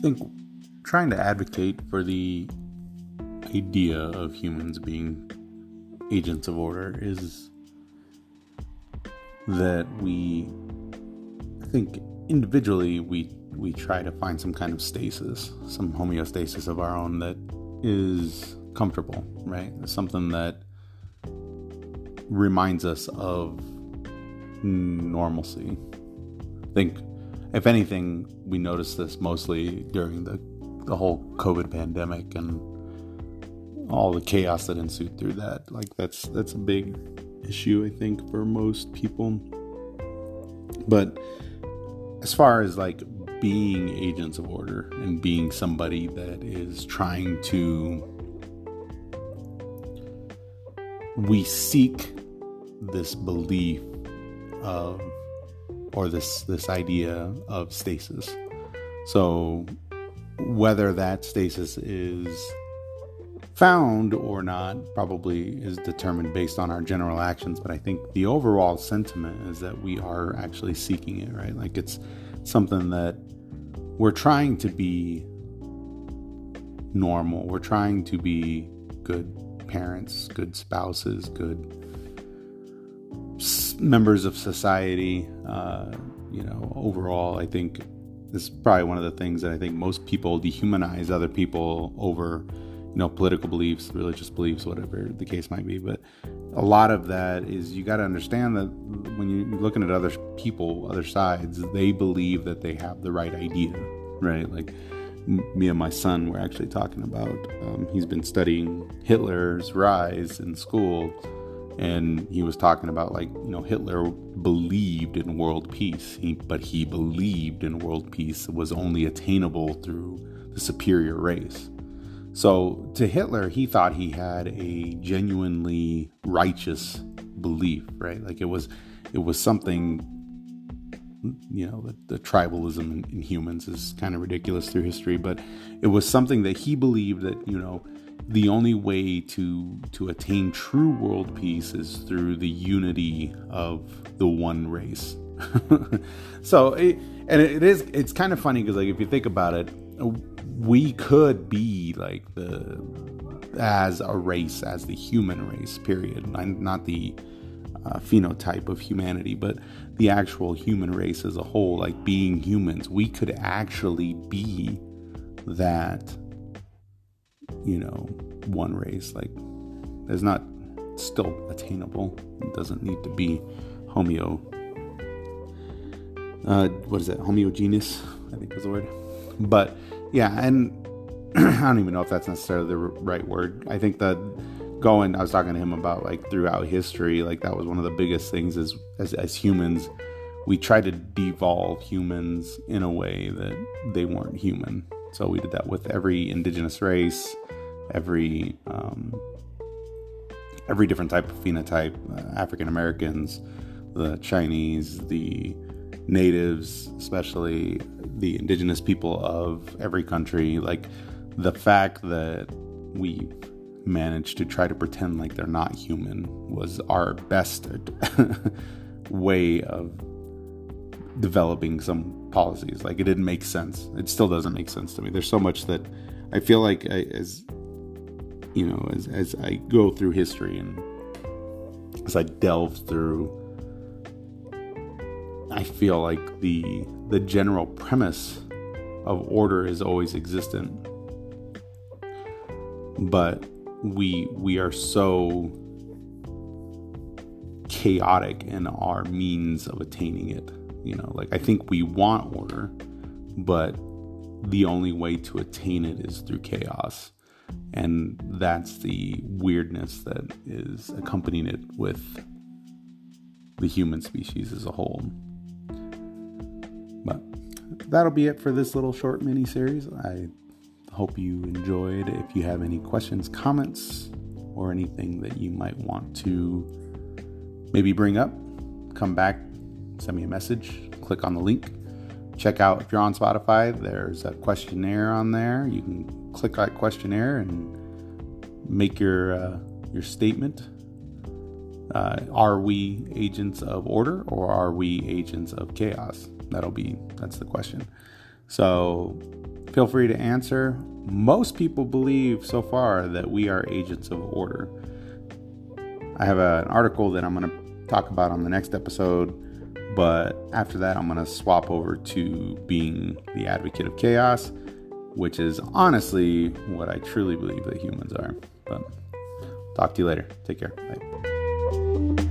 think trying to advocate for the idea of humans being agents of order is that we I think individually we we try to find some kind of stasis, some homeostasis of our own that is comfortable, right? Something that reminds us of normalcy. Think if anything, we noticed this mostly during the the whole COVID pandemic and all the chaos that ensued through that. Like that's that's a big issue I think for most people. But as far as like being agents of order and being somebody that is trying to we seek this belief of or this this idea of stasis. So whether that stasis is found or not probably is determined based on our general actions but i think the overall sentiment is that we are actually seeking it right like it's something that we're trying to be normal we're trying to be good parents good spouses good members of society uh, you know overall i think this is probably one of the things that i think most people dehumanize other people over you know political beliefs religious beliefs whatever the case might be. But a lot of that is you got to understand that when you're looking at other people other sides they believe that they have the right idea right? Like me and my son were actually talking about um, he's been studying hitler's rise in school and he was talking about like you know hitler believed in world peace he, but he believed in world peace was only attainable through the superior race so to Hitler, he thought he had a genuinely righteous belief, right? Like it was, it was something. You know, the, the tribalism in, in humans is kind of ridiculous through history, but it was something that he believed that you know the only way to to attain true world peace is through the unity of the one race. so, it, and it is it's kind of funny because like if you think about it, we could be like the as a race, as the human race, period. Not the uh, phenotype of humanity, but the actual human race as a whole, like being humans. We could actually be that, you know, one race. Like, there's not still attainable. It doesn't need to be homeo. Uh, what is that? Homogeneous, I think is the word. But yeah, and I don't even know if that's necessarily the right word. I think that going, I was talking to him about like throughout history, like that was one of the biggest things is as, as humans, we try to devolve humans in a way that they weren't human. So we did that with every indigenous race, every um, every different type of phenotype, uh, African Americans, the Chinese, the natives, especially the indigenous people of every country, like the fact that we managed to try to pretend like they're not human was our best way of developing some policies. Like it didn't make sense. It still doesn't make sense to me. There's so much that I feel like I, as you know, as as I go through history and as I delve through I feel like the the general premise of order is always existent. But we we are so chaotic in our means of attaining it. You know, like I think we want order, but the only way to attain it is through chaos. And that's the weirdness that is accompanying it with the human species as a whole. But that'll be it for this little short mini series. I hope you enjoyed. If you have any questions, comments, or anything that you might want to maybe bring up, come back, send me a message, click on the link. Check out if you're on Spotify, there's a questionnaire on there. You can click that questionnaire and make your uh, your statement. Uh, are we agents of order or are we agents of chaos? That'll be that's the question. So feel free to answer. Most people believe so far that we are agents of order. I have a, an article that I'm going to talk about on the next episode, but after that, I'm going to swap over to being the advocate of chaos, which is honestly what I truly believe that humans are. But talk to you later. Take care. Bye.